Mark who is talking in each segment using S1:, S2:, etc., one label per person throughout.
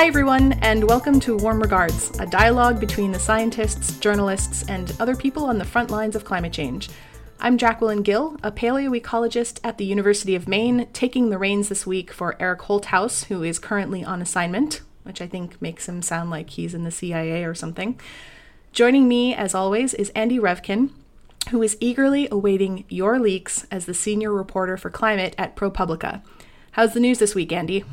S1: Hi, everyone, and welcome to Warm Regards, a dialogue between the scientists, journalists, and other people on the front lines of climate change. I'm Jacquelyn Gill, a paleoecologist at the University of Maine, taking the reins this week for Eric Holthaus, who is currently on assignment, which I think makes him sound like he's in the CIA or something. Joining me, as always, is Andy Revkin, who is eagerly awaiting your leaks as the senior reporter for climate at ProPublica. How's the news this week, Andy?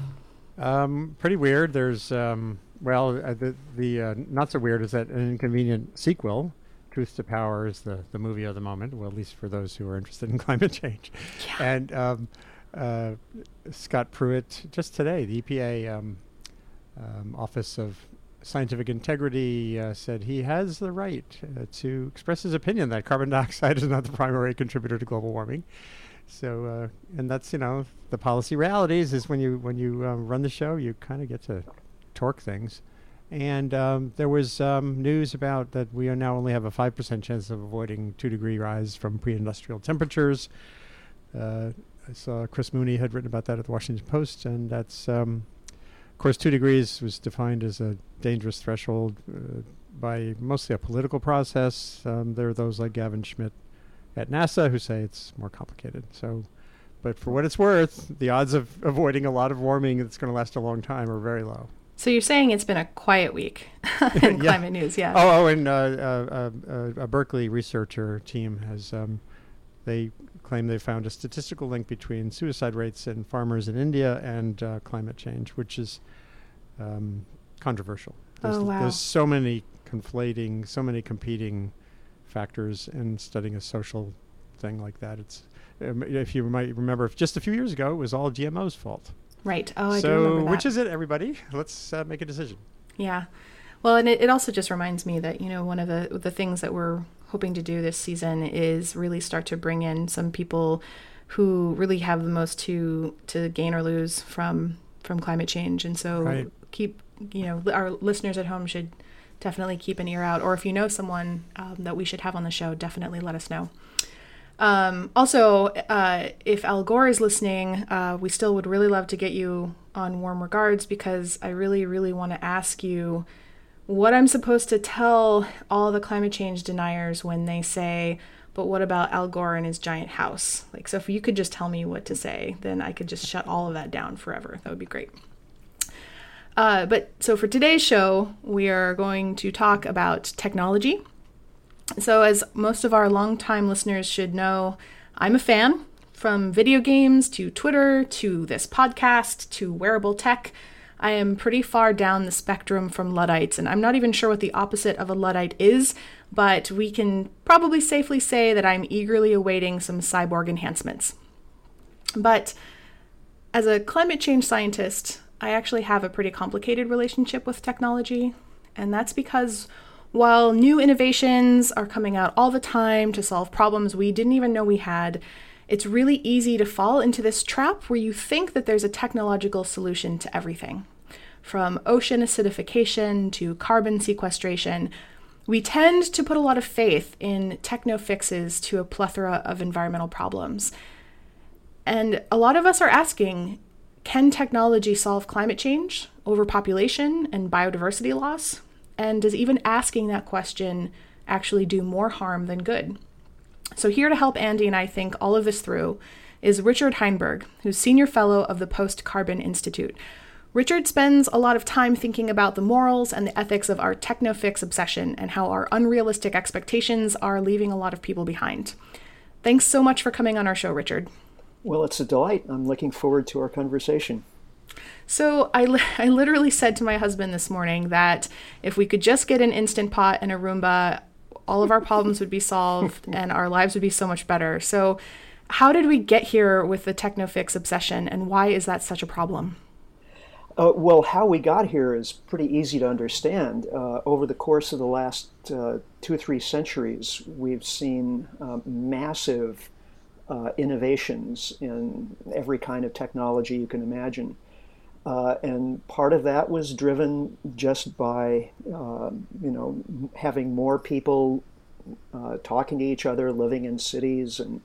S2: Um, pretty weird. There's, um, well, uh, the, the uh, not so weird is that an inconvenient sequel, Truth to Power, is the, the movie of the moment, well, at least for those who are interested in climate change.
S1: Yeah.
S2: And um, uh, Scott Pruitt, just today, the EPA um, um, Office of Scientific Integrity uh, said he has the right uh, to express his opinion that carbon dioxide is not the primary contributor to global warming. So, uh, and that's you know the policy realities is when you when you um, run the show, you kind of get to torque things. And um, there was um, news about that we now only have a five percent chance of avoiding two degree rise from pre-industrial temperatures. Uh, I saw Chris Mooney had written about that at the Washington Post, and that's um, of course two degrees was defined as a dangerous threshold uh, by mostly a political process. Um, there are those like Gavin Schmidt at NASA who say it's more complicated. So, but for what it's worth, the odds of avoiding a lot of warming that's going to last a long time are very low.
S1: So you're saying it's been a quiet week in
S2: Yeah.
S1: climate news, yeah?
S2: Oh, oh, and uh, uh, uh, a Berkeley researcher team has um, they claim they found a statistical link between suicide rates in farmers in India and uh, climate change, which is um, controversial. There's,
S1: Oh, wow.
S2: there's so many conflating, so many competing factors in studying a social thing like that. It's um, if you might remember, if just a few years ago, it was all GMO's fault.
S1: Right. Oh, I do remember that.
S2: which is it, everybody? Let's uh, make a decision.
S1: Yeah. Well, and it, it also just reminds me that, you know, one of the, the things that we're hoping to do this season is really start to bring in some people who really have the most to to gain or lose from from climate change. And so
S2: Right.
S1: keep, you know, our listeners at home should definitely keep an ear out. Or if you know someone um, that we should have on the show, definitely let us know. Um, also, uh, if Al Gore is listening, uh, we still would really love to get you on warm regards because I really, really want to ask you what I'm supposed to tell all the climate change deniers when they say, but what about Al Gore and his giant house? Like, so if you could just tell me what to say, then I could just shut all of that down forever. That would be great. Uh, but so for today's show, we are going to talk about technology. So, as most of our longtime listeners should know, I'm a fan. From video games to Twitter to this podcast to wearable tech, I am pretty far down the spectrum from Luddites, and I'm not even sure what the opposite of a Luddite is, but we can probably safely say that I'm eagerly awaiting some cyborg enhancements. But as a climate change scientist, I actually have a pretty complicated relationship with technology, and that's because while new innovations are coming out all the time to solve problems we didn't even know we had, it's really easy to fall into this trap where you think that there's a technological solution to everything. From ocean acidification to carbon sequestration, we tend to put a lot of faith in techno fixes to a plethora of environmental problems. And a lot of us are asking can technology solve climate change, overpopulation, and biodiversity loss? And does even asking that question actually do more harm than good? So, here to help Andy and I think all of this through is Richard Heinberg, who's Senior Fellow of the Post Carbon Institute. Richard spends a lot of time thinking about the morals and the ethics of our techno-fix obsession and how our unrealistic expectations are leaving a lot of people behind. Thanks so much for coming on our show, Richard.
S3: Well, it's a delight. I'm looking forward to our conversation.
S1: So I, li- I literally said to my husband this morning that if we could just get an instant pot and a Roomba, all of our problems would be solved and our lives would be so much better. So, how did we get here with the techno-fix obsession, and why is that such a problem?
S3: Uh, well, how we got here is pretty easy to understand. Uh, over the course of the last uh, two or three centuries, we've seen uh, massive uh, innovations in every kind of technology you can imagine. Uh, and part of that was driven just by, uh, you know, having more people uh, talking to each other, living in cities, and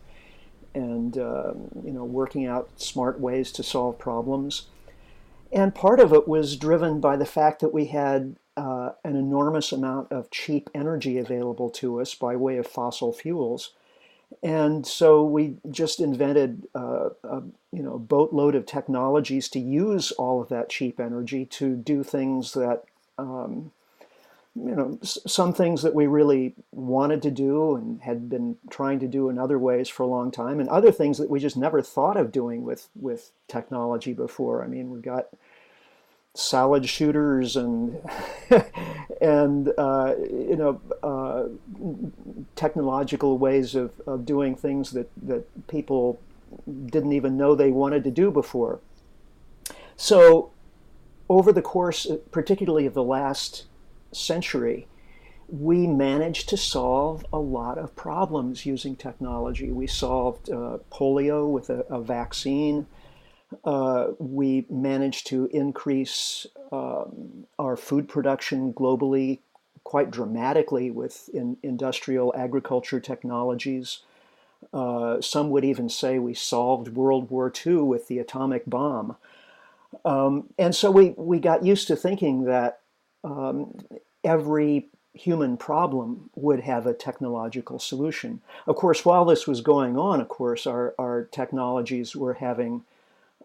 S3: and uh, you know, working out smart ways to solve problems. And part of it was driven by the fact that we had uh, an enormous amount of cheap energy available to us by way of fossil fuels. And so we just invented uh, a you know boatload of technologies to use all of that cheap energy to do things that um, you know some things that we really wanted to do and had been trying to do in other ways for a long time, and other things that we just never thought of doing with with technology before. I mean, we've got salad shooters and and uh, you know uh, technological ways of, of doing things that that people didn't even know they wanted to do before. So over the course, particularly of the last century, we managed to solve a lot of problems using technology. We solved uh, polio with a, a vaccine uh, we managed to increase um, our food production globally quite dramatically with in industrial agriculture technologies. Uh, some would even say we solved World War II with the atomic bomb. Um, and so we, we got used to thinking that um, every human problem would have a technological solution. Of course, while this was going on, of course, our, our technologies were having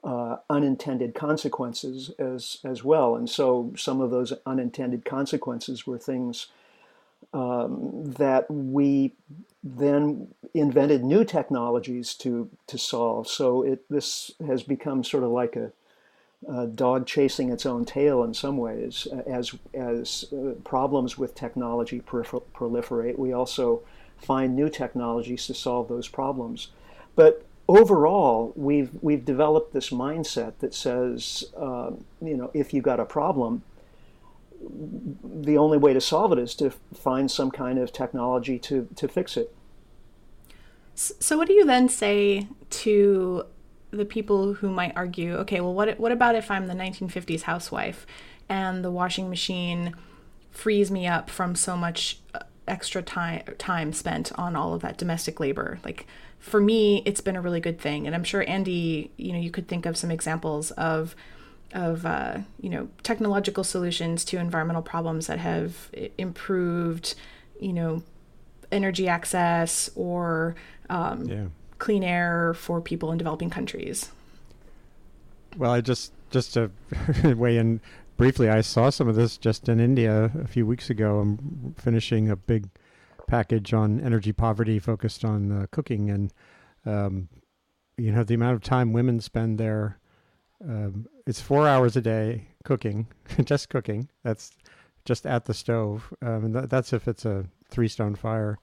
S3: uh, unintended consequences as as well. And so some of those unintended consequences were things um, that we then invented new technologies to to solve. So it this has become sort of like a, a dog chasing its own tail in some ways. As as uh, problems with technology proliferate, we also find new technologies to solve those problems. But overall, we've we've developed this mindset that says, um, you know, if you got a problem, the only way to solve it is to find some kind of technology to to fix it.
S1: So, what do you then say to the people who might argue, okay, well, what what about if I'm the 1950s housewife and the washing machine frees me up from so much uh, extra time time spent on all of that domestic labor, like for me, it's been a really good thing. And I'm sure Andy, you know, you could think of some examples of of uh, you know technological solutions to environmental problems that have improved, you know, energy access or um, yeah. clean air for people in developing countries.
S2: Well, I just just to weigh in briefly, I saw some of this just in India a few weeks ago. I'm finishing a big package on energy poverty focused on uh, cooking and um, you know the amount of time women spend there um, it's four hours a day cooking just cooking. That's just at the stove. Um, and th- that's if it's a three stone fire.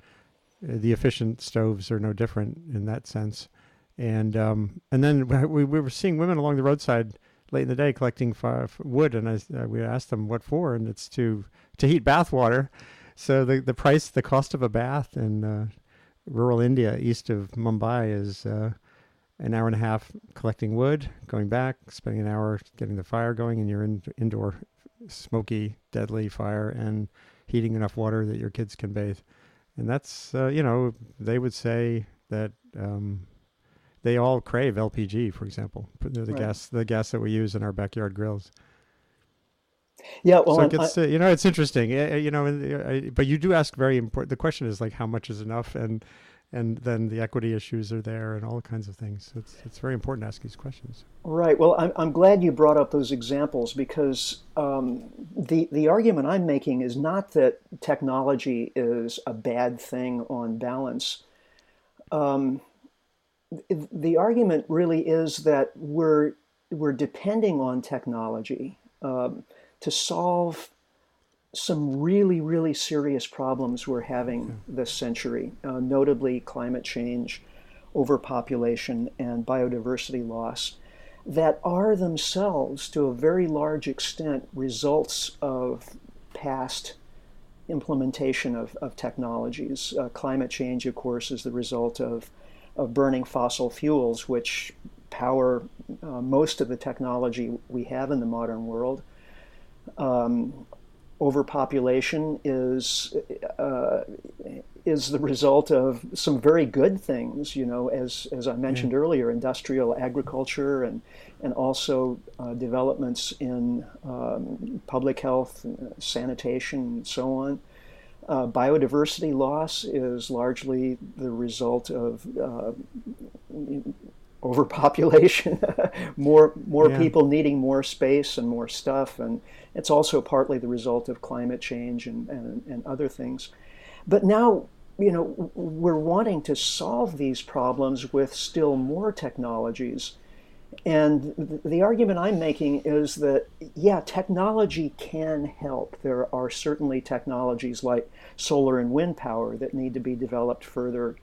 S2: Uh, the efficient stoves are no different in that sense. And um, and then we, we were seeing women along the roadside late in the day collecting fire, wood. And I, uh, we asked them what for and it's to to heat bath water so the the price, the cost of a bath in uh, rural India, east of Mumbai, is uh, an hour and a half collecting wood, going back, spending an hour getting the fire going, and you're in indoor smoky, deadly fire, and heating enough water that your kids can bathe. And that's uh, you know they would say that. Um, they all crave LPG, for example, the right. gas the gas that we use in our backyard grills.
S3: Yeah, well,
S2: so it gets, I, you know, it's interesting, you know, but you do ask very important. The question is like, how much is enough, and and then the equity issues are there, and all kinds of things. So it's it's very important to ask these questions.
S3: Right. Well, I'm I'm glad you brought up those examples because um, the the argument I'm making is not that technology is a bad thing on balance. Um, the argument really is that we're we're depending on technology. Um, to solve some really, really serious problems we're having this century, uh, notably climate change, overpopulation, and biodiversity loss, that are themselves, to a very large extent, results of past implementation of, of technologies. Uh, climate change, of course, is the result of, of burning fossil fuels, which power uh, most of the technology we have in the modern world um, overpopulation is uh, is the result of some very good things. You know, as as I mentioned yeah. earlier, industrial agriculture and and also uh, developments in um, public health, sanitation, and so on. Uh, biodiversity loss is largely the result of uh, overpopulation, more more yeah. people needing more space and more stuff, and it's also partly the result of climate change and, and, and other things. But now, you know, we're wanting to solve these problems with still more technologies. And the argument I'm making is that, yeah, technology can help. There are certainly technologies like solar and wind power that need to be developed further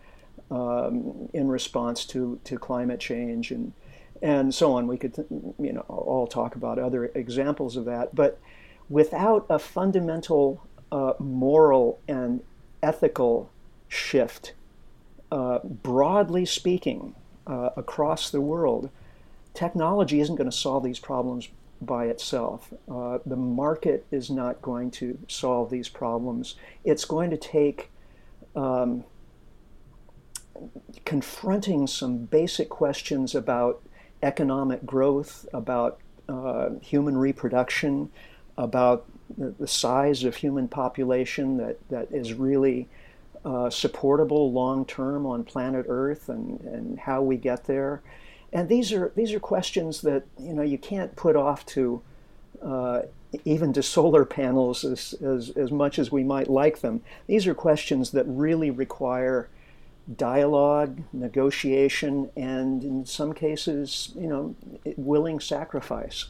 S3: um, in response to, to climate change and and so on. We could you know all talk about other examples of that, but without a fundamental uh, moral and ethical shift, uh, broadly speaking, uh, across the world, technology isn't going to solve these problems by itself. Uh, the market is not going to solve these problems. It's going to take um, confronting some basic questions about economic growth, about uh, human reproduction, about the, the, size of human population that, that is really uh, supportable long term on planet Earth and, and how we get there. And these are these are questions that you know you can't put off to uh, even to solar panels as, as, as much as we might like them. These are questions that really require dialogue, negotiation, and in some cases, you know, willing sacrifice.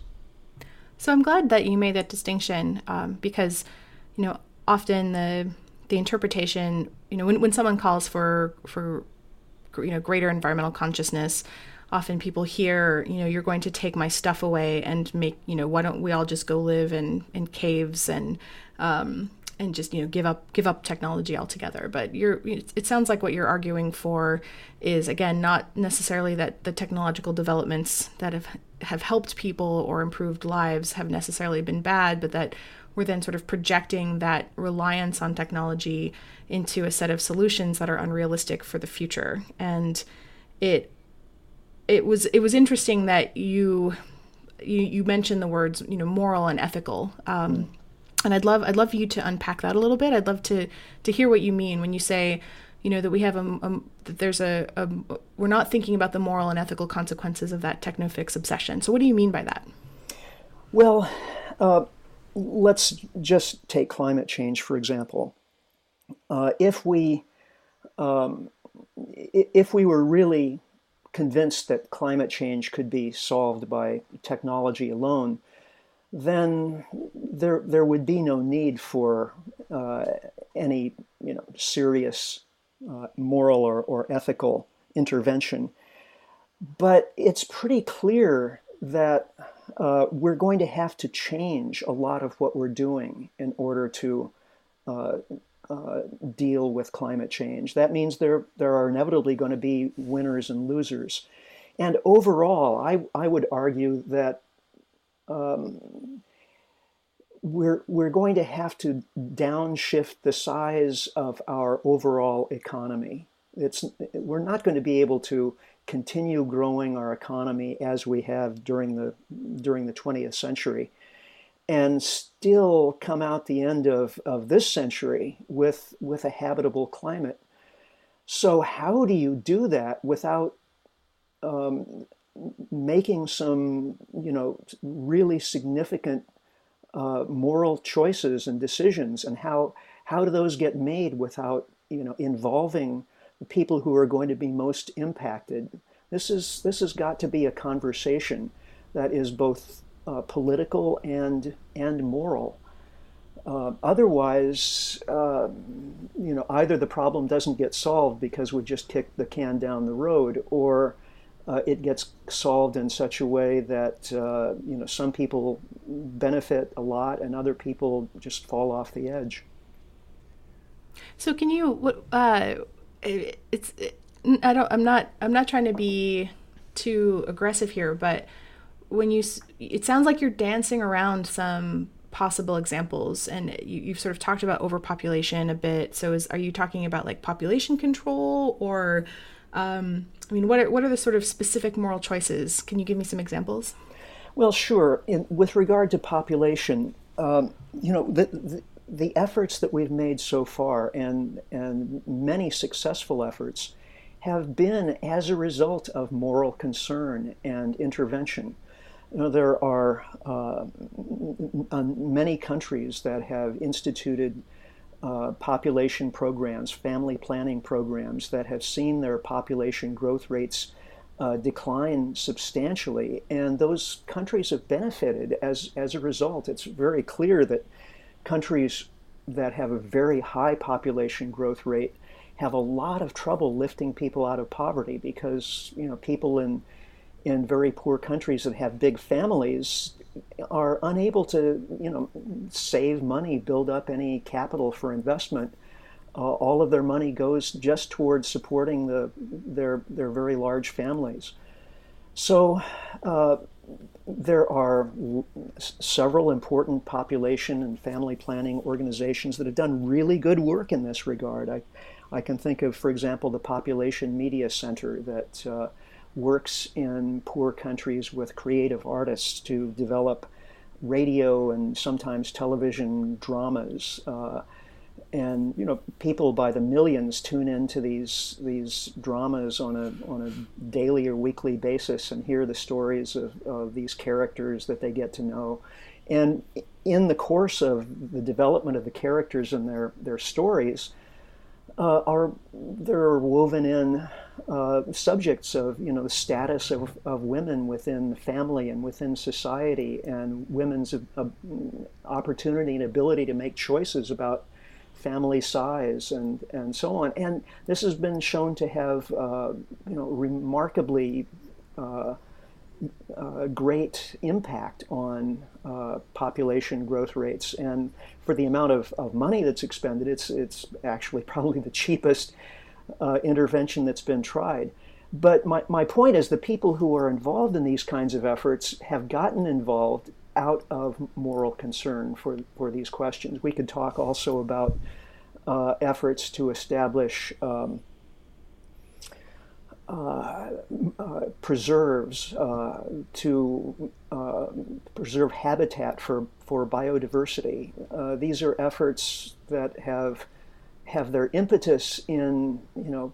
S1: So I'm glad that you made that distinction um, because, you know, often the the interpretation, you know, when, when someone calls for for you know greater environmental consciousness, often people hear, you know, you're going to take my stuff away and make, you know, why don't we all just go live in in caves and um, and just you know give up give up technology altogether. But you're it sounds like what you're arguing for is again not necessarily that the technological developments that have have helped people or improved lives have necessarily been bad but that we're then sort of projecting that reliance on technology into a set of solutions that are unrealistic for the future. And it it was it was interesting that you you, you mentioned the words you know moral and ethical. Um, mm and I'd love I'd love you to unpack that a little bit. I'd love to to hear what you mean when you say, you know, that we have a, a that there's a, a, we're not thinking about the moral and ethical consequences of that technofix obsession. So what do you mean by that?
S3: Well, uh, let's just take climate change for example. Uh, if we um, if we were really convinced that climate change could be solved by technology alone, then there there would be no need for uh, any you know serious uh, moral or, or ethical intervention. But it's pretty clear that uh, we're going to have to change a lot of what we're doing in order to uh, uh, deal with climate change. That means there there are inevitably going to be winners and losers. And overall, I, I would argue that um, we're we're going to have to downshift the size of our overall economy. It's we're not going to be able to continue growing our economy as we have during the during the 20th century and still come out the end of, of this century with with a habitable climate. So how do you do that without um, making some, you know, really significant uh, moral choices and decisions, and how how do those get made without, you know, involving the people who are going to be most impacted? This is this has got to be a conversation that is both uh, political and and moral. Uh, otherwise, uh, you know, either the problem doesn't get solved because we just kick the can down the road, or uh, it gets solved in such a way that uh, you know some people benefit a lot and other people just fall off the edge.
S1: So can you what uh, it's it, I don't I'm not I'm not trying to be too aggressive here, but when you it sounds like you're dancing around some possible examples? And you, have sort of talked about overpopulation a bit. So, is are you talking about like population control, or um, I mean, what are what are the sort of specific moral choices? Can you give me some examples?
S3: Well, sure. In, with regard to population, um, you know, the, the, the efforts that we've made so far, and and many successful efforts, have been as a result of moral concern and intervention. You know, there are uh, many countries that have instituted uh, population programs, family planning programs that have seen their population growth rates uh, decline substantially, and those countries have benefited as as a result. It's very clear that countries that have a very high population growth rate have a lot of trouble lifting people out of poverty because you know people in in very poor countries that have big families are unable to, you know, save money, build up any capital for investment. Uh, all of their money goes just towards supporting the their their very large families. So uh, there are several important population and family planning organizations that have done really good work in this regard. I, I can think of, for example, the Population Media Center that uh, works in poor countries with creative artists to develop radio and sometimes television dramas. Uh, and you know, people by the millions tune into these these dramas on a on a daily or weekly basis and hear the stories of, of these characters that they get to know. And in the course of the development of the characters and their their stories, uh, are they're woven in uh, subjects of you know the status of, of women within the family and within society and women's uh, opportunity and ability to make choices about family size and and so on. And this has been shown to have uh, you know remarkably uh, uh, great impact on uh, population growth rates. And for the amount of, of money that's expended, it's, it's actually probably the cheapest uh, intervention that's been tried. But my, my point is the people who are involved in these kinds of efforts have gotten involved out of moral concern for, for these questions. We could talk also about uh, efforts to establish um, uh, uh, preserves uh, to uh, preserve habitat for, for biodiversity. Uh, these are efforts that have have their impetus in you know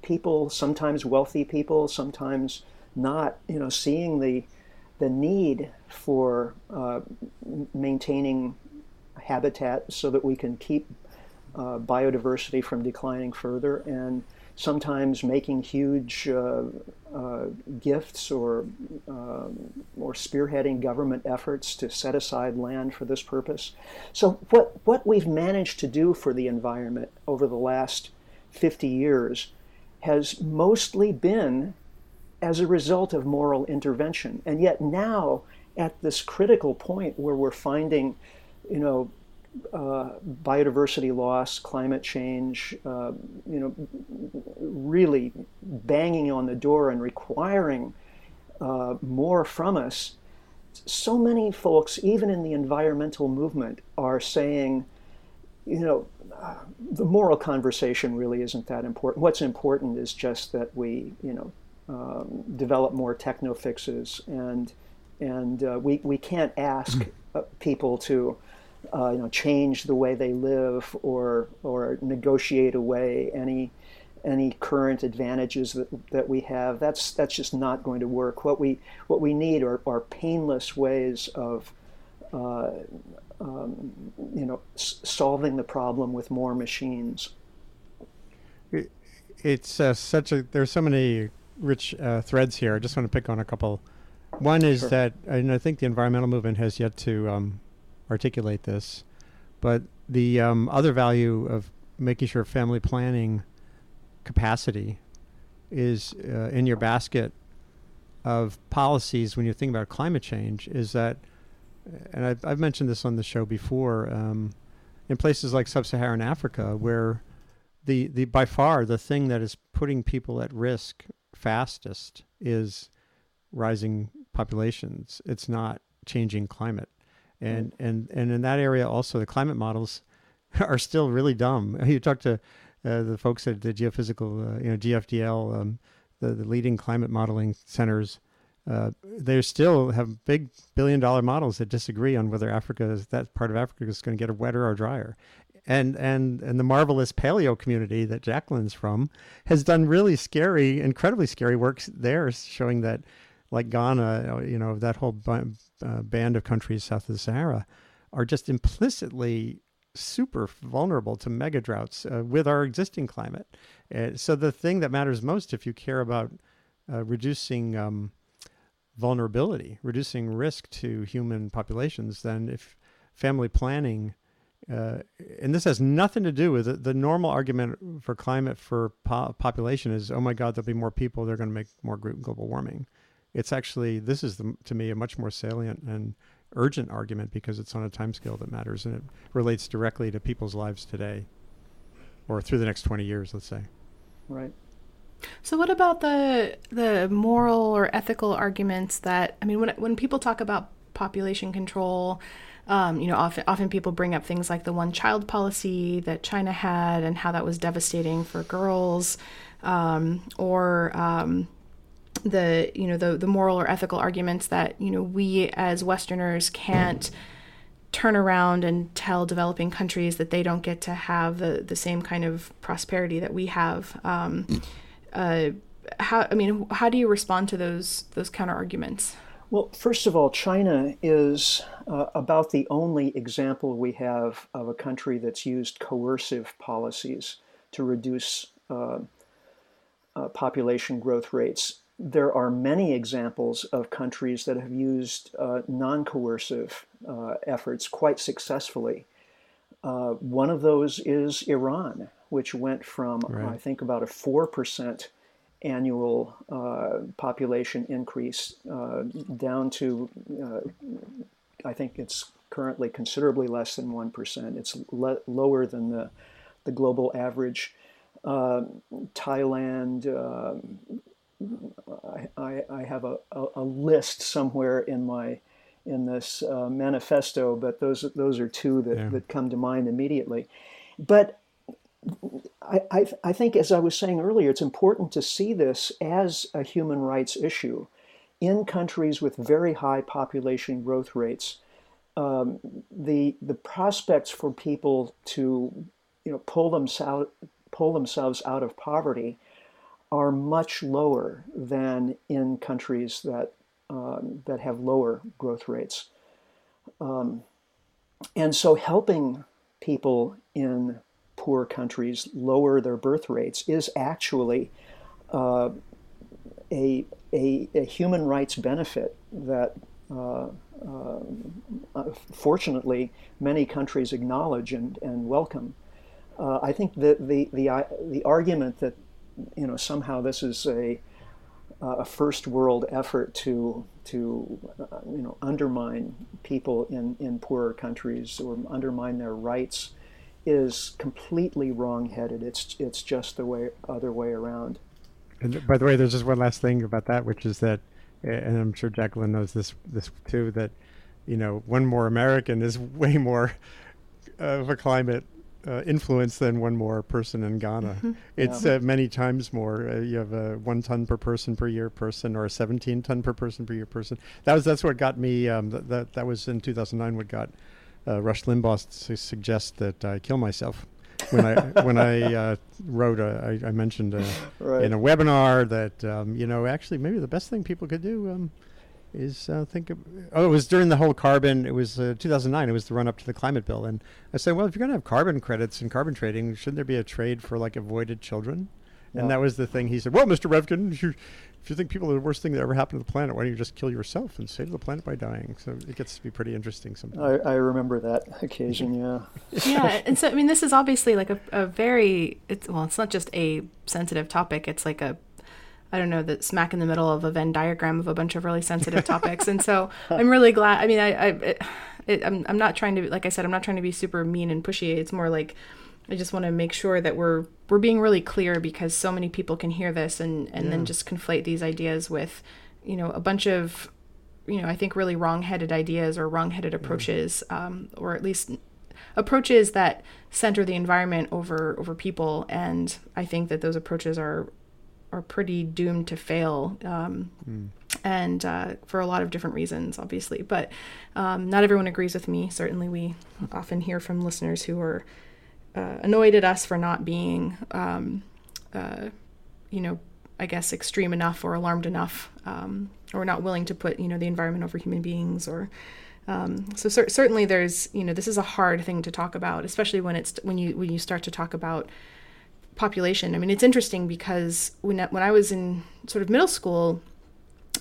S3: people, sometimes wealthy people, sometimes not. You know, seeing the the need for maintaining habitat so that we can keep biodiversity from declining further and sometimes making huge uh, gifts or, um, or spearheading government efforts to set aside land for this purpose. So, what, what we've managed to do for the environment over the last 50 years has mostly been as a result of moral intervention. And yet, now, at this critical point where we're finding, you know, uh, biodiversity loss, climate change, uh, you know, really banging on the door and requiring uh, more from us. So many folks, even in the environmental movement, are saying, you know, the moral conversation really isn't that important. What's important is just that we, you know, um, develop more techno fixes, and and uh, we we can't ask uh, people to uh, you know, change the way they live or or negotiate away any any current advantages that, that we have. That's that's just not going to work. What we what we need are, are painless ways of uh, um, you know s- solving the problem with more machines.
S2: it's uh, such a there's so many rich uh, threads here. I just want to pick on a couple. One is sure. that and I think the environmental movement has yet to um, articulate this. But the um, other value of making sure family planning capacity is uh, in your basket of policies when you think about climate change is that, and I've, I've mentioned this on the show before, um, in places like sub-Saharan Africa, where the, the by far the thing that is putting people at risk fastest is rising populations. It's not changing climate and and and in that area also the climate models are still really dumb. You talk to uh, the folks at the geophysical, uh, you know, GFDL, um, the the leading climate modeling centers. Uh, they still have big billion dollar models that disagree on whether Africa is that part of Africa is going to get wetter or drier. And, and and the marvelous paleo community that Jacquelyn's from has done really scary, incredibly scary works there, showing that, like Ghana, you know, that whole uh, band of countries south of the Sahara, are just implicitly super vulnerable to mega droughts uh, with our existing climate. Uh, so the thing that matters most, if you care about uh, reducing um, vulnerability, reducing risk to human populations, then if family planning, uh, and this has nothing to do with it, the normal argument for climate for po- population is, oh my God, there'll be more people, they're going to make more global warming. It's actually, this is the, to me a much more salient and urgent argument because it's on a time scale that matters and it relates directly to people's lives today or through the next 20 years, let's say.
S3: Right.
S1: So what about the the moral or ethical arguments that I mean when when people talk about population control um, you know often often people bring up things like the one child policy that China had and how that was devastating for girls um, or um, the you know the the moral or ethical arguments that you know we as Westerners can't turn around and tell developing countries that they don't get to have the the same kind of prosperity that we have. Um, uh, how I mean, how do you respond to those those counter arguments?
S3: Well, first of all, China is uh, about the only example we have of a country that's used coercive policies to reduce uh, uh, population growth rates there are many examples of countries that have used uh, non coercive uh, efforts quite successfully. Uh, one of those is Iran, which went from, right. I think, about a 4% annual uh, population increase uh, down to, uh, I think it's currently considerably less than 1%. It's le- lower than the, the global average. Thailand, I, I have a, a, a, list somewhere in my in this uh, manifesto, but those those are two that, yeah. that come to mind immediately. But I, I, I think, as I was saying earlier, it's important to see this as a human rights issue in countries with very high population growth rates. Um, the the prospects for people to you know pull themselves pull themselves out of poverty are much lower than in countries that um, that have lower growth rates. Um, and so, helping people in poor countries lower their birth rates is actually uh, a, a, a, human rights benefit that, uh, uh, fortunately, many countries acknowledge and, and welcome. Uh, I think that the, the, the argument that you know somehow this is a a first world effort to to uh, you know undermine people in in poorer countries or undermine their rights is completely wrong-headed. It's it's just the way other way around.
S2: And by the way, there's just one last thing about that, which is that, and I'm sure Jacquelyn knows this this too, that you know one more American is way more of a climate uh, influence than one more person in Ghana. Mm-hmm. It's yeah. uh, many times more. Uh, you have a one ton per person per year person, or a 17 ton per person per year person. That was that's what got me. Um, th- that that was in 2009. What got uh, Rush Limbaugh to suggest that I kill myself. when I when I uh, wrote, a, I, I mentioned a, right. in a webinar that um, you know actually maybe the best thing people could do um, is uh, think of, oh it was during the whole carbon it was uh, 2009 it was the run up to the climate bill. And i said well if you're going to have carbon credits and carbon trading shouldn't there be a trade for like avoided children? Yeah. and that was the thing he said well mr revkin you, if you think people are the worst thing that ever happened to the planet why don't you just kill yourself and save the planet by dying? So it gets to be pretty interesting sometimes.
S3: I, I remember that occasion yeah.
S1: Yeah and so i mean this is obviously like a, a very it's well it's not just a sensitive topic it's like a I don't know, that smack in the middle of a Venn diagram of a bunch of really sensitive topics. And so I'm really glad. I mean, I, I it, it, I'm, I'm not trying to, like I said, I'm not trying to be super mean and pushy. It's more like I just want to make sure that we're we're being really clear because so many people can hear this and and yeah. then just conflate these ideas with, you know, a bunch of you know, I think really wrong-headed ideas or wrong-headed approaches, um, or at least approaches that center the environment over over people. And I think that those approaches are are pretty doomed to fail. Um, mm. And uh, for a lot of different reasons, obviously, but um, not everyone agrees with me. Certainly, we often hear from listeners who are uh, annoyed at us for not being, um, uh, you know, I guess extreme enough or alarmed enough, um, or not willing to put you know the environment over human beings, or um, so cer- certainly there's you know this is a hard thing to talk about, especially when it's when you when you start to talk about population. I mean, it's interesting because when when I was in sort of middle school,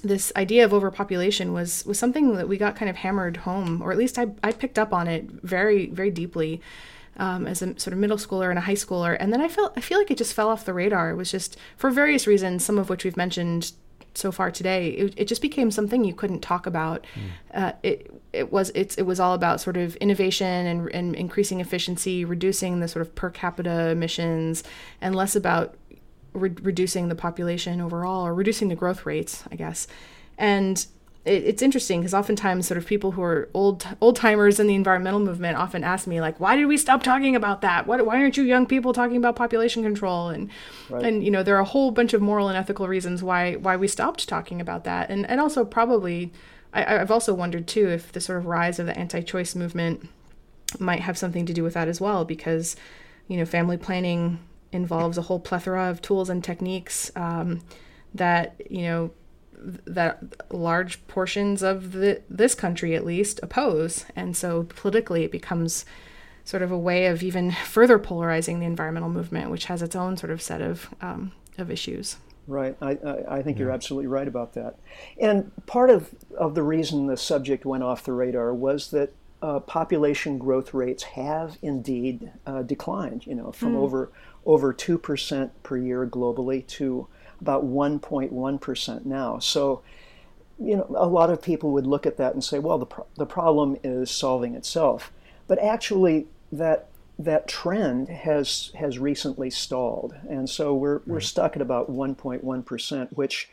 S1: this idea of overpopulation was was something that we got kind of hammered home, or at least I I picked up on it very very deeply um, as a sort of middle schooler and a high schooler, and then I felt I feel like it just fell off the radar. It was just for various reasons, some of which we've mentioned so far today. It, it just became something you couldn't talk about. Mm. Uh, it it was it's it was all about sort of innovation and, and increasing efficiency, reducing the sort of per capita emissions, and less about re- reducing the population overall or reducing the growth rates, I guess. And it's interesting because oftentimes sort of people who are old old timers in the environmental movement often ask me like why did we stop talking about that? What, why aren't you young people talking about population control? And right. and you know there are a whole bunch of moral and ethical reasons why why we stopped talking about that. And and also probably I, I've also wondered too if the sort of rise of the anti-choice movement might have something to do with that as well because you know family planning involves a whole plethora of tools and techniques um, that you know that large portions of the, this country at least oppose and so politically it becomes sort of a way of even further polarizing the environmental movement which has its own sort of set of um, of issues
S3: right i, I, I think yeah. you're absolutely right about that and part of, of the reason the subject went off the radar was that uh, population growth rates have indeed uh, declined you know from mm. over over 2% per year globally to about 1.1% now. So, you know, a lot of people would look at that and say, well, the, pro- the problem is solving itself. But actually, that that trend has has recently stalled, and so we're we're mm-hmm. stuck at about 1.1 percent, which,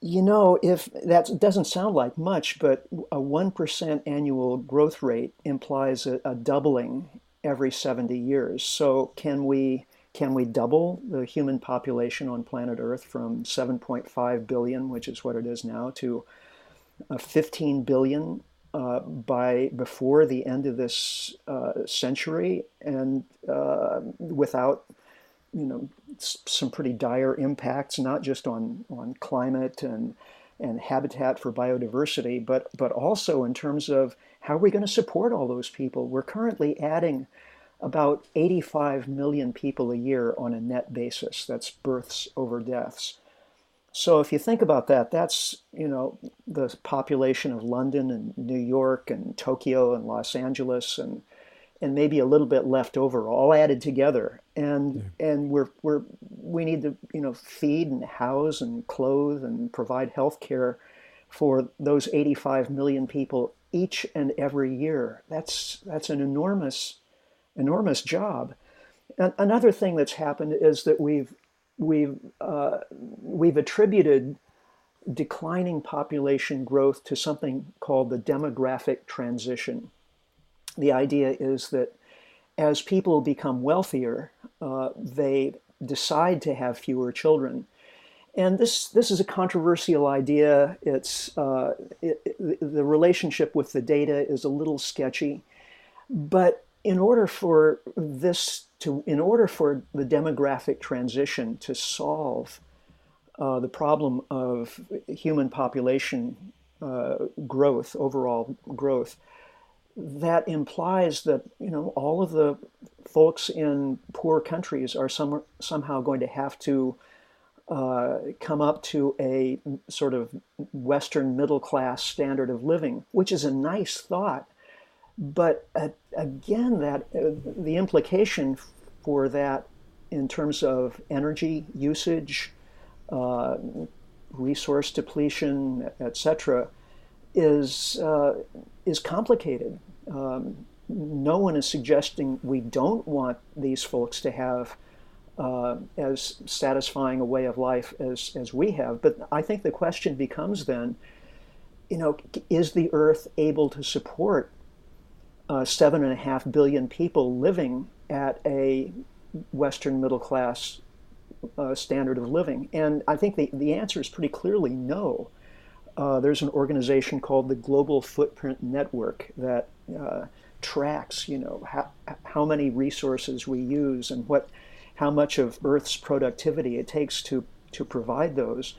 S3: you know, if that doesn't sound like much, but a one percent annual growth rate implies a, a doubling every 70 years. So can we can we double the human population on planet Earth from 7.5 billion, which is what it is now, to uh, 15 billion uh, by before the end of this uh, century, and uh, without you know some pretty dire impacts, not just on on climate and and habitat for biodiversity, but but also in terms of how are we going to support all those people? We're currently adding about 85 million people a year on a net basis. That's births over deaths. So if you think about that, that's you know the population of London and New York and Tokyo and Los Angeles and and maybe a little bit left over, all added together. And yeah. and we're we're we need to you know feed and house and clothe and provide health care for those 85 million people each and every year. That's that's an enormous enormous job. And another thing that's happened is that we've we've uh, we've attributed declining population growth to something called the demographic transition. The idea is that as people become wealthier, uh, they decide to have fewer children. And this, this is a controversial idea. It's, uh, it, it, the relationship with the data is a little sketchy. But in order for this to, in order for the demographic transition to solve uh, the problem of human population uh, growth, overall growth, that implies that you know all of the folks in poor countries are some, somehow going to have to uh, come up to a sort of Western middle class standard of living, which is a nice thought, but uh, again, that uh, the implication for that in terms of energy usage, uh, resource depletion, etc., is uh, is complicated. Um, no one is suggesting we don't want these folks to have uh, as satisfying a way of life as, as we have. But I think the question becomes then you know, is the Earth able to support uh, seven and a half billion people living at a Western middle class uh, standard of living? And I think the, the answer is pretty clearly no. Uh, there's an organization called the Global Footprint Network that uh, tracks, you know, how, how many resources we use and what, how much of Earth's productivity it takes to, to provide those.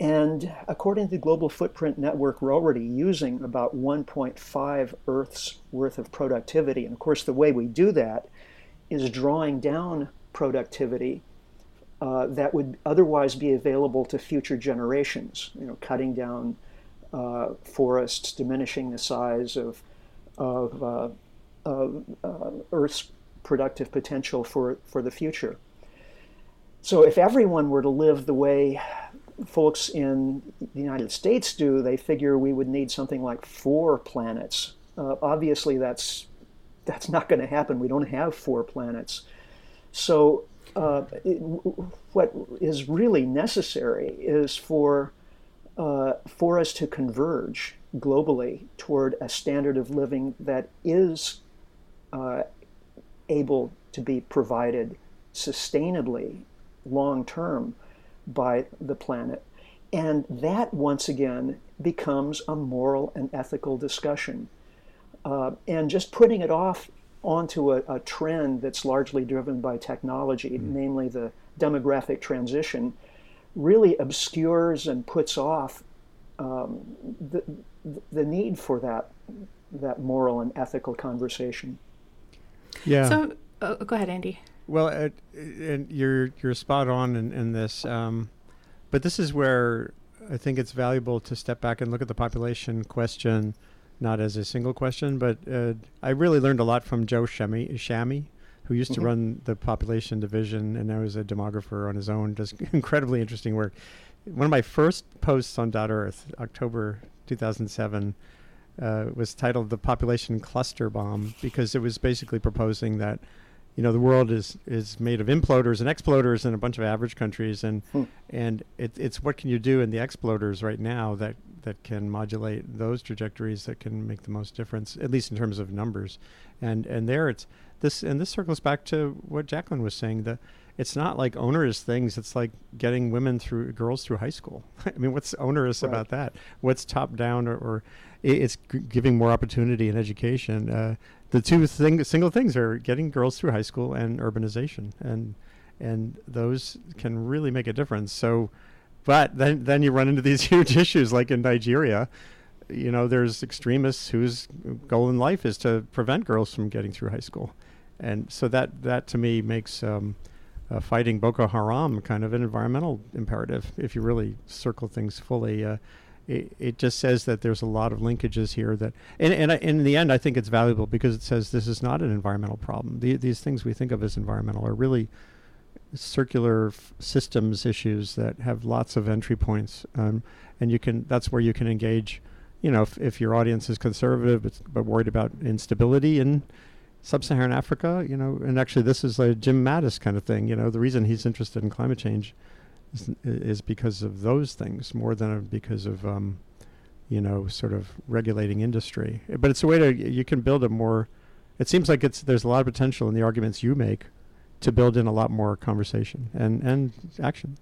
S3: And according to the Global Footprint Network, we're already using about 1.5 Earth's worth of productivity. And of course, the way we do that is drawing down productivity uh, that would otherwise be available to future generations. You know, cutting down uh, forests, diminishing the size of of, uh, of uh, Earth's productive potential for for the future. So, if everyone were to live the way folks in the United States do, they figure we would need something like four planets. Uh, obviously, that's that's not going to happen. We don't have four planets. So, uh, it, what is really necessary is for uh, for us to converge globally toward a standard of living that is uh, able to be provided sustainably long term by the planet. And that, once again, becomes a moral and ethical discussion. Uh, and just putting it off onto a, a, trend that's largely driven by technology, mm namely the demographic transition, really obscures and puts off um, the, the need for that, that moral and ethical conversation.
S1: Yeah. So, uh, go ahead, Andy.
S2: Well, uh, and you're you're spot on in, in this, um, but this is where I think it's valuable to step back and look at the population question, not as a single question, but uh, I really learned a lot from Joe Chamie, Chamie who used mm-hmm. to run the population division and now is a demographer on his own, does incredibly interesting work. One of my first posts on Dot Earth, October 2007, uh, was titled "The Population Cluster Bomb" because it was basically proposing that you know the world is is made of imploders and exploders in a bunch of average countries and hmm. and it, it's what can you do in the exploders right now that that can modulate those trajectories that can make the most difference at least in terms of numbers and and there it's this and this circles back to what Jacquelyn was saying that it's not like onerous things it's like getting women through girls through high school i mean what's onerous right. about that what's top down or, or it's g- giving more opportunity in education uh, the two thing, single things are getting girls through high school and urbanization, and and those can really make a difference. So, but then then you run into these huge issues like in Nigeria. You know, there's extremists whose goal in life is to prevent girls from getting through high school, and so that that to me makes um, uh, fighting Boko Haram kind of an environmental imperative. If you really circle things fully, uh, it, it just says that there's a lot of linkages here that and, and in the end i think it's valuable because it says this is not an environmental problem. The, these things we think of as environmental are really circular f- systems issues that have lots of entry points um, and you can that's where you can engage you know if, if your audience is conservative but, but worried about instability in sub-saharan africa you know and actually this is a jim mattis kind of thing you know the reason he's interested in climate change is, because of those things more than because of um, you know sort of regulating industry. But it's a way to you can build a more. It seems like it's there's a lot of potential in the arguments you make to build in a lot more conversation and and action.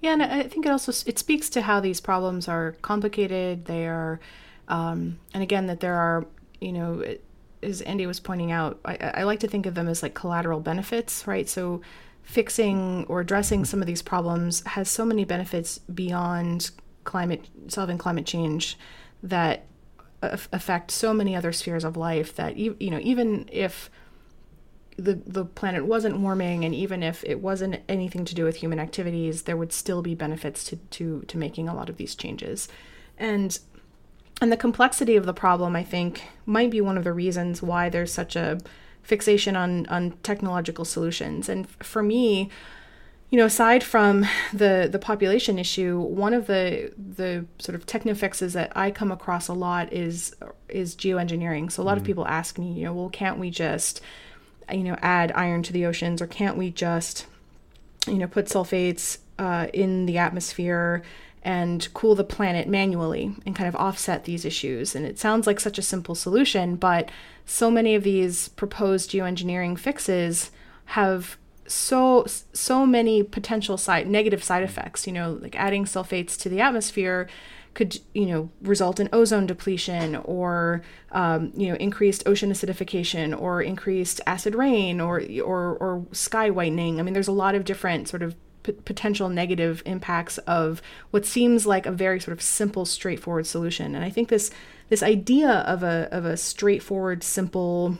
S1: Yeah, and I think it also it speaks to how these problems are complicated. They are, um, and again that there are you know. as Andy was pointing out, I, I like to think of them as like collateral benefits, right? So fixing or addressing some of these problems has so many benefits beyond climate solving climate change that affect so many other spheres of life that you know even if the the planet wasn't warming and even if it wasn't anything to do with human activities there would still be benefits to to to making a lot of these changes. And and the complexity of the problem i think might be one of the reasons why there's such a fixation on on technological solutions. And for me, you know, aside from the the population issue, one of the the sort of technofixes that I come across a lot is is geoengineering. So a lot mm-hmm. of people ask me, you know, well, can't we just you know add iron to the oceans, or can't we just you know put sulfates uh, in the atmosphere and cool the planet manually and kind of offset these issues. And it sounds like such a simple solution, but so many of these proposed geoengineering fixes have so so many potential side negative side effects you know like adding sulfates to the atmosphere could you know result in ozone depletion or um, you know increased ocean acidification or increased acid rain or or or sky whitening i mean there's a lot of different sort of p- potential negative impacts of what seems like a very sort of simple straightforward solution and i think this this idea of a of a straightforward simple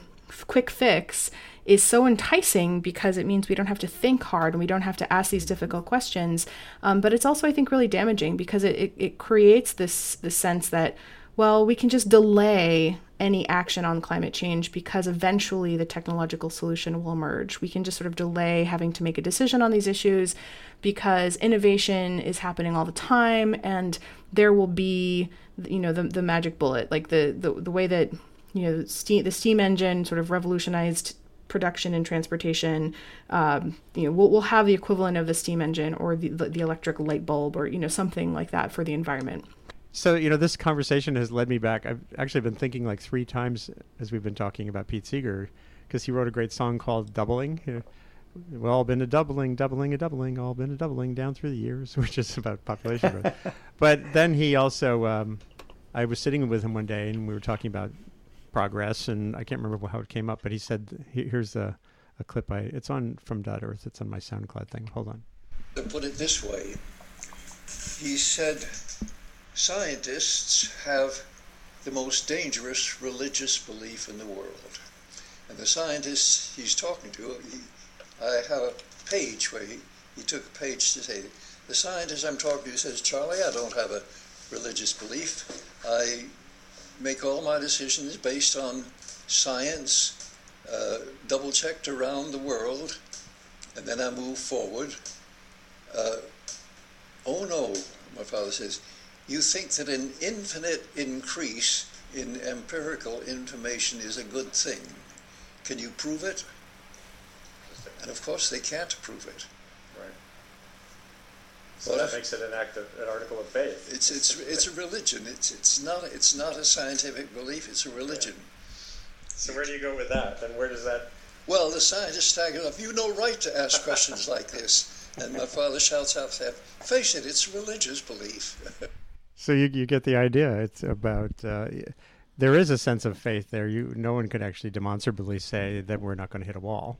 S1: quick fix is so enticing because it means we don't have to think hard and we don't have to ask these difficult questions. Um, but it's also, I think, really damaging because it, it, it creates this, this sense that, well, we can just delay any action on climate change because eventually the technological solution will emerge. We can just sort of delay having to make a decision on these issues because innovation is happening all the time and there will be you know the, the magic bullet like the, the the way that you know steam, the steam engine sort of revolutionized production and transportation. Um, you know, we'll, we'll have the equivalent of the steam engine or the, the, the electric light bulb or, you know, something like that for the environment.
S2: So, you know, this conversation has led me back. I've actually been thinking like three times as we've been talking about Pete Seeger, because he wrote a great song called Doubling. You know, we've all been a doubling, doubling, a doubling, all been a doubling down through the years, which is about population growth. but then he also, um, I was sitting with him one day and we were talking about progress, and I can't remember how it came up, but he said, "Here's a, a clip. I it's on from Dot Earth. It's on my SoundCloud thing. Hold on."
S4: To put it this way, he said, scientists have the most dangerous religious belief in the world, and the scientists he's talking to, he, I have a page where he, he took a page to say, the scientist I'm talking to says, Charlie, I don't have a religious belief. I make all my decisions based on science, uh, double checked around the world, and then I move forward. Uh, oh no, my father says, you think that an infinite increase in empirical information is a good thing. Can you prove it? And of course, they can't prove it. Right.
S5: So well, that makes it an act of an article of faith.
S4: It's it's it's a religion. It's it's not it's not a scientific belief. It's a religion.
S5: So where do you go with that? And where does that?
S4: Well, the scientists tag up. You no right to ask questions like this. And my father shouts out, "Face it, it's a religious belief."
S2: so you you get the idea. It's about. Uh, there is a sense of faith there. You, no one could actually demonstrably say that we're not going to hit a wall.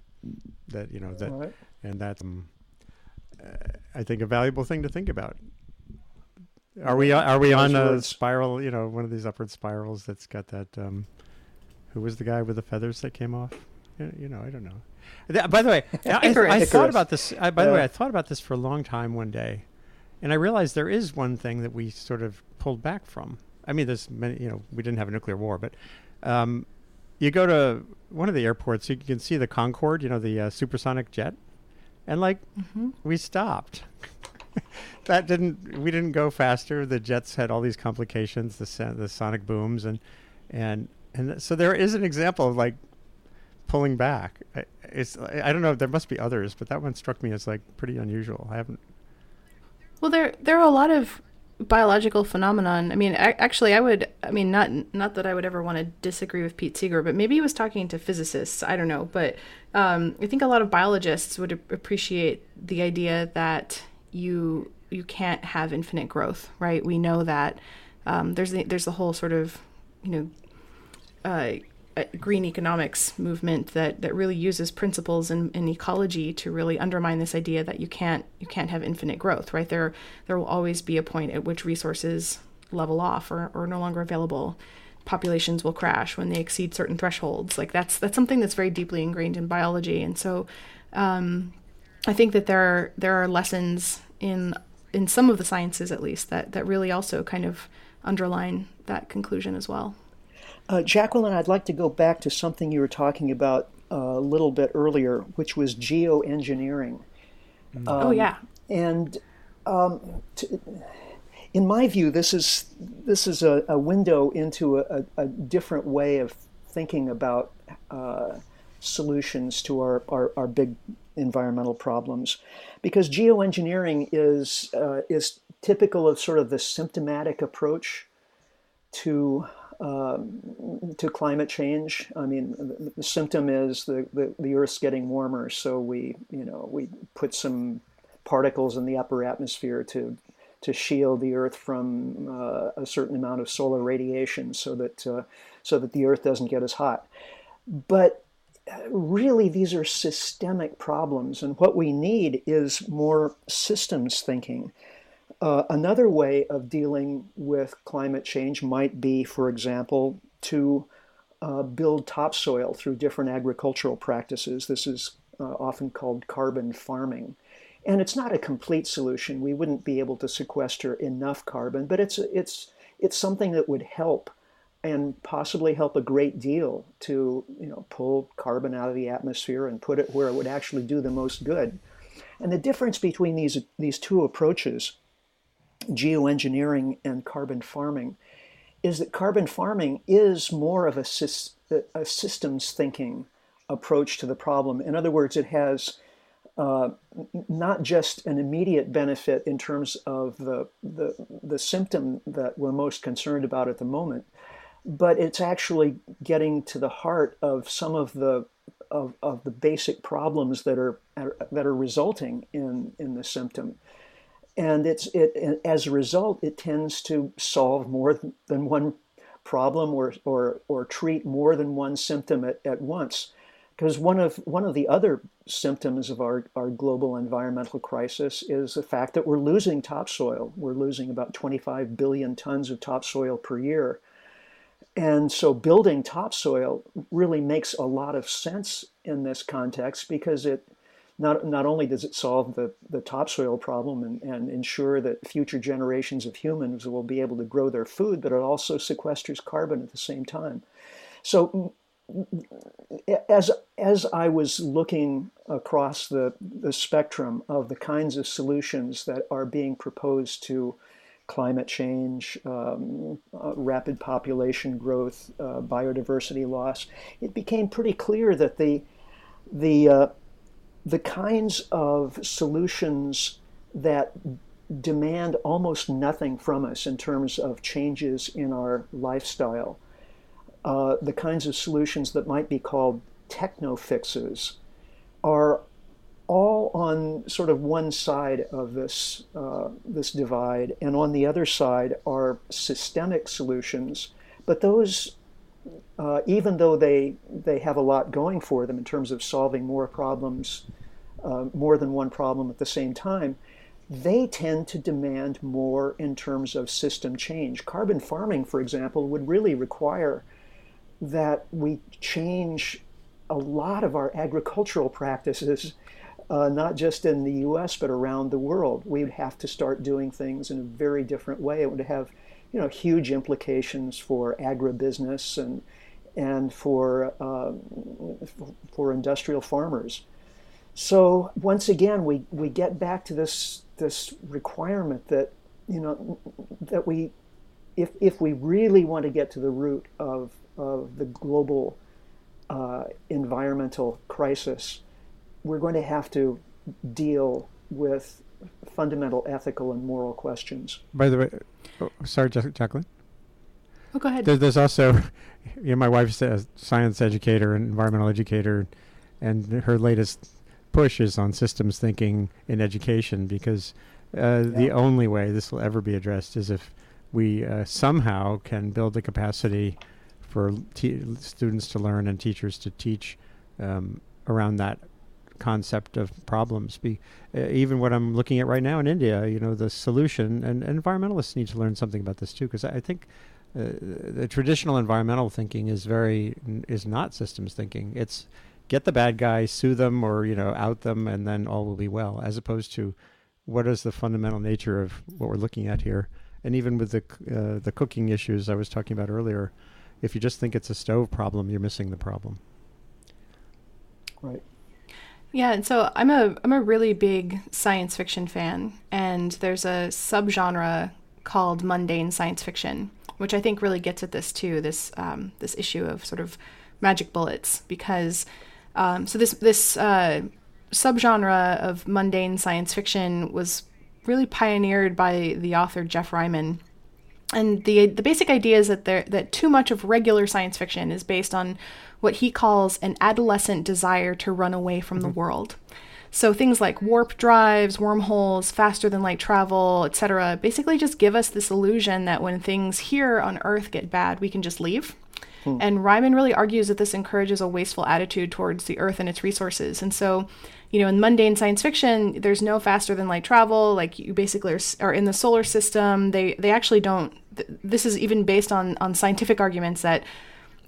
S2: That you know that, right. and that's um, I think a valuable thing to think about. Are we are we on a spiral? You know, one of these upward spirals that's got that. Um, who was the guy with the feathers that came off? You know, I don't know. By the way, I, I, thought about this. I, by yeah. the way, I thought about this for a long time one day, and I realized there is one thing that we sort of pulled back from. I mean, there's many. You know, we didn't have a nuclear war, but um, you go to one of the airports, you can see the Concorde. You know, the uh, supersonic jet and like mm-hmm. we stopped. that didn't we didn't go faster. The jets had all these complications, the the sonic booms, and and and so there is an example of like pulling back. It's I don't know. There must be others, but that one struck me as like pretty unusual. I haven't.
S1: Well, there there are a lot of biological phenomenon. I mean, actually, I would. I mean, not not that I would ever want to disagree with Pete Seeger, but maybe he was talking to physicists. I don't know, but um, I think a lot of biologists would appreciate the idea that you you can't have infinite growth, right? We know that um, there's the, there's the whole sort of you know. Uh, green economics movement that, that really uses principles in, in ecology to really undermine this idea that you can't you can't have infinite growth right? There there will always be a point at which resources level off or, or no longer available. Populations will crash when they exceed certain thresholds. Like that's that's something that's very deeply ingrained in biology. And so um, I think that there are, there are lessons in in some of the sciences at least that that really also kind of underline that conclusion as well.
S3: Uh, Jacquelyn, I'd like to go back to something you were talking about uh, a little bit earlier, which was geoengineering.
S1: Mm. Um, oh yeah.
S3: And um, to, in my view, this is this is a, a window into a, a, different way of thinking about uh, solutions to our, our, our big environmental problems. Because geoengineering is, uh, is typical of sort of the symptomatic approach to um, to climate change. I mean, the, the symptom is the, the, the, Earth's getting warmer, so we you know we put some particles in the upper atmosphere to to shield the Earth from uh, a certain amount of solar radiation, so that uh, so that the Earth doesn't get as hot. But uh, really, these are systemic problems, and what we need is more systems thinking. Uh, another way of dealing with climate change might be, for example, to uh, build topsoil through different agricultural practices. This is uh, often called carbon farming. And it's not a complete solution. We wouldn't be able to sequester enough carbon, but it's, it's, it's something that would help and possibly help a great deal to you know, pull carbon out of the atmosphere and put it where it would actually do the most good. And the difference between these, these two approaches geoengineering and carbon farming is that carbon farming is more of a, a systems thinking approach to the problem. In other words, it has uh, not just an immediate benefit in terms of the, the, the symptom that we're most concerned about at the moment, but it's actually getting to the heart of some of the of, of the basic problems that are that are resulting in in the symptom and it's it as a result it tends to solve more than one problem or or or treat more than one symptom at, at once. Because one of one of the other symptoms of our, our global environmental crisis is the fact that we're losing topsoil. We're losing about 25 billion tons of topsoil per year. And so building topsoil really makes a lot of sense in this context because it not, not only does it solve the, the topsoil problem and, and ensure that future generations of humans will be able to grow their food, but it also sequesters carbon at the same time. So as, as I was looking across the, the spectrum of the kinds of solutions that are being proposed to climate change, um, uh, rapid population growth, uh, biodiversity loss, it became pretty clear that the, the uh, the kinds of solutions that demand almost nothing from us in terms of changes in our lifestyle, uh, the kinds of solutions that might be called techno fixes, are all on sort of one side of this uh, this divide, and on the other side are systemic solutions. But those uh, even though they they have a lot going for them in terms of solving more problems, uh, more than one problem at the same time, they tend to demand more in terms of system change. Carbon farming, for example, would really require that we change a lot of our agricultural practices, uh, not just in the U.S. but around the world. We would have to start doing things in a very different way. It would have, you know, huge implications for agribusiness and and for, uh, for industrial farmers. So once again, we, we get back to this, this requirement that, you know, that we, if, if we really want to get to the root of, of the global uh, environmental crisis, we're going to have to deal with fundamental ethical and moral questions.
S2: By the way, oh, sorry, Jacquelyn.
S1: Oh, go ahead.
S2: There, there's also, you know, my wife's a science educator and environmental educator, and her latest push is on systems thinking in education because uh, yeah. the only way this will ever be addressed is if we uh, somehow can build the capacity for students to learn and teachers to teach um, around that concept of problems. Be, uh, even what I'm looking at right now in India, you know, the solution, and, and environmentalists need to learn something about this too, because I, I, think uh, the traditional environmental thinking is very is not systems thinking. It's get the bad guys, sue them, or you know, out them, and then all will be well. As opposed to what is the fundamental nature of what we're looking at here, and even with the uh, the cooking issues I was talking about earlier, if you just think it's a stove problem, you're missing the problem.
S3: Right.
S1: Yeah, and so I'm a I'm a really big science fiction fan, and there's a subgenre called mundane science fiction, which I think really gets at this too. This um, this issue of sort of magic bullets, because Um, so this this uh, subgenre of mundane science fiction was really pioneered by the author Geoff Ryman. And the the basic idea is that there that too much of regular science fiction is based on what he calls an adolescent desire to run away from the mm-hmm. world. So things like warp drives, wormholes, faster than light travel, etc., basically just give us this illusion that when things here on Earth get bad, we can just leave. Hmm. And Ryman really argues that this encourages a wasteful attitude towards the Earth and its resources. And so, you know, in mundane science fiction, there's no faster than light travel. Like you basically are, are in the solar system. They they actually don't. Th- this is even based on on scientific arguments that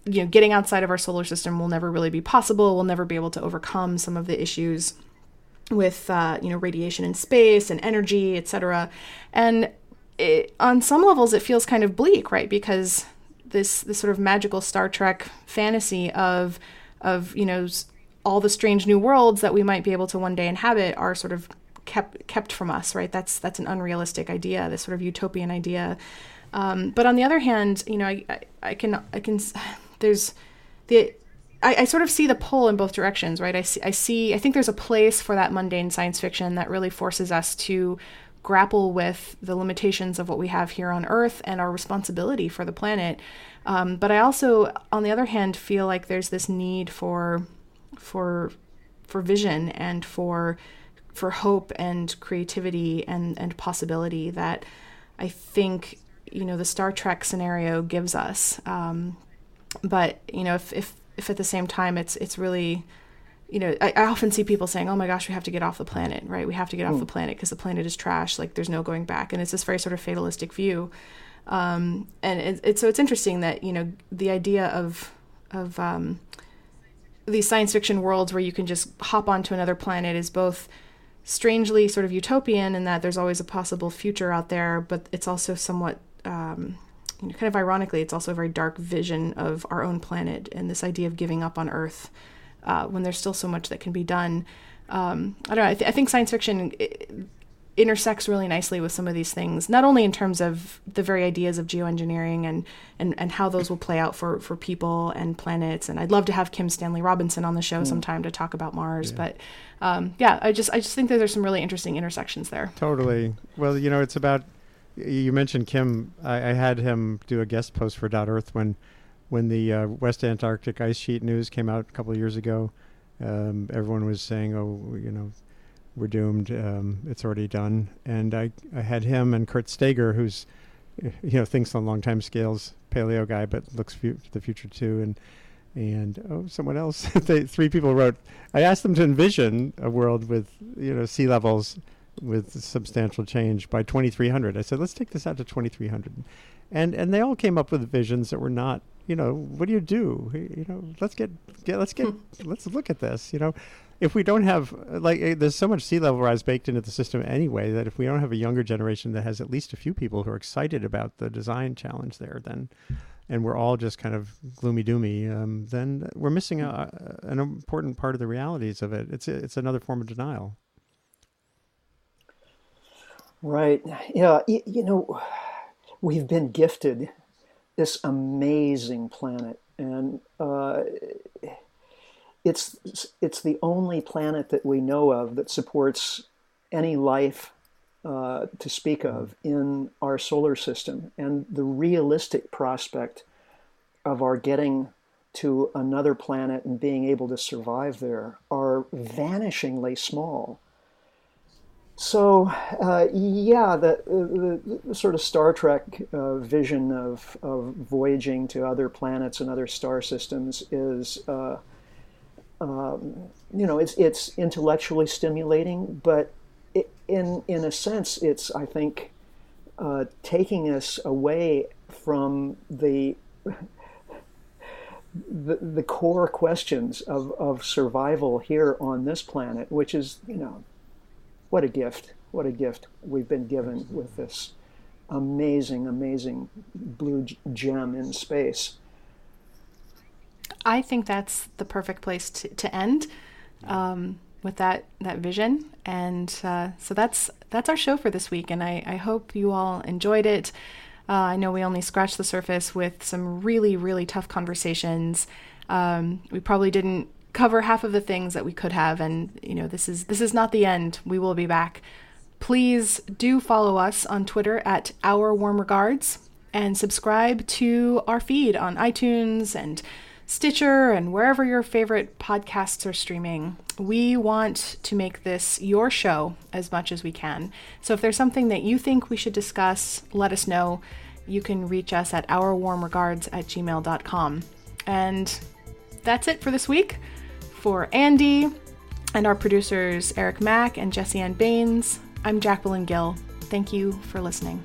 S1: you know getting outside of our solar system will never really be possible. We'll never be able to overcome some of the issues with uh, you know radiation in space and energy, etc. And it, on some levels, it feels kind of bleak, right? Because this this sort of magical Star Trek fantasy of of you know all the strange new worlds that we might be able to one day inhabit are sort of kept kept from us, right? That's that's an unrealistic idea, this sort of utopian idea. Um, but on the other hand, you know, I, I, I can I can there's the I, I sort of see the pull in both directions, right? I see, I see, I think there's a place for that mundane science fiction that really forces us to grapple with the limitations of what we have here on Earth and our responsibility for the planet. Um, but I also, on the other hand, feel like there's this need for, for, for vision and for, for hope and creativity and and possibility that I think you know the Star Trek scenario gives us. Um, but you know if if if at the same time it's it's really you know I, I often see people saying oh my gosh we have to get off the planet right we have to get off the planet because the planet is trash like there's no going back and it's this very sort of fatalistic view um, and it, it's so it's interesting that you know the idea of of um, these science fiction worlds where you can just hop onto another planet is both strangely sort of utopian in that there's always a possible future out there, but it's also somewhat, um, you know, kind of ironically, it's also a very dark vision of our own planet and this idea of giving up on Earth uh, when there's still so much that can be done. Um, I don't know. I, th- I think science fiction intersects really nicely with some of these things, not only in terms of the very ideas of geoengineering and, and, and how those will play out for, for people and planets. And I'd love to have Kim Stanley Robinson on the show sometime to talk about Mars. But um, yeah, I just I just think that there's some really interesting intersections there.
S2: Totally. Well, you know, it's about. You mentioned Kim. I, I had him do a guest post for Dot Earth when, when the uh, West Antarctic ice sheet news came out a couple of years ago. Um, everyone was saying, "Oh, you know, we're doomed. Um, it's already done." And I, I had him and Kurt Stager, who's, you know, thinks on long time scales, paleo guy, but looks fu- to the future too, and and oh, someone else. they, three people wrote. I asked them to envision a world with you know sea levels with substantial change by 2300. I said, let's take this out to 2300, and and they all came up with visions that were not. You know, what do you do? You know, let's get, get let's get let's look at this. You know, if we don't have like eh, there's so much sea level rise baked into the system anyway that if we don't have a younger generation that has at least a few people who are excited about the design challenge there, then and we're all just kind of gloomy doomy, um, then we're missing a, an important part of the realities of it. It's it's another form of denial.
S3: Right. Yeah. You know, we've been gifted this amazing planet, and uh, it's it's the only planet that we know of that supports any life uh, to speak of in our solar system, and the realistic prospect of our getting to another planet and being able to survive there are vanishingly small. So, uh, yeah, the, the, the sort of Star Trek uh, vision of, of voyaging to other planets and other star systems is, uh, um, you know, it's, it's intellectually stimulating, but it, in, in a sense, it's, I think, uh, taking us away from the, the, the core questions of, of survival here on this planet, which is, you know, what a gift what a gift we've been given with this amazing amazing blue gem in space
S1: I think that's the perfect place to, to end um, with that that vision. And uh, so that's that's our show for this week. And I, I hope you all enjoyed it. Uh, I know we only scratched the surface with some really really tough conversations. Um, we probably didn't cover half of the things that we could have and you know this is this is not the end. We will be back. Please do follow us on twitter at our warm regards and subscribe to our feed on itunes and stitcher and wherever your favorite podcasts are streaming. We want to make this your show as much as we can. So if there's something that you think we should discuss let us know. You can reach us at ourwarmregards at gmail.com and that's it for this week for Andy and our producers Eric Mack and Jesse Ann Baines, I'm Jacquelyn Gill. Thank you for listening.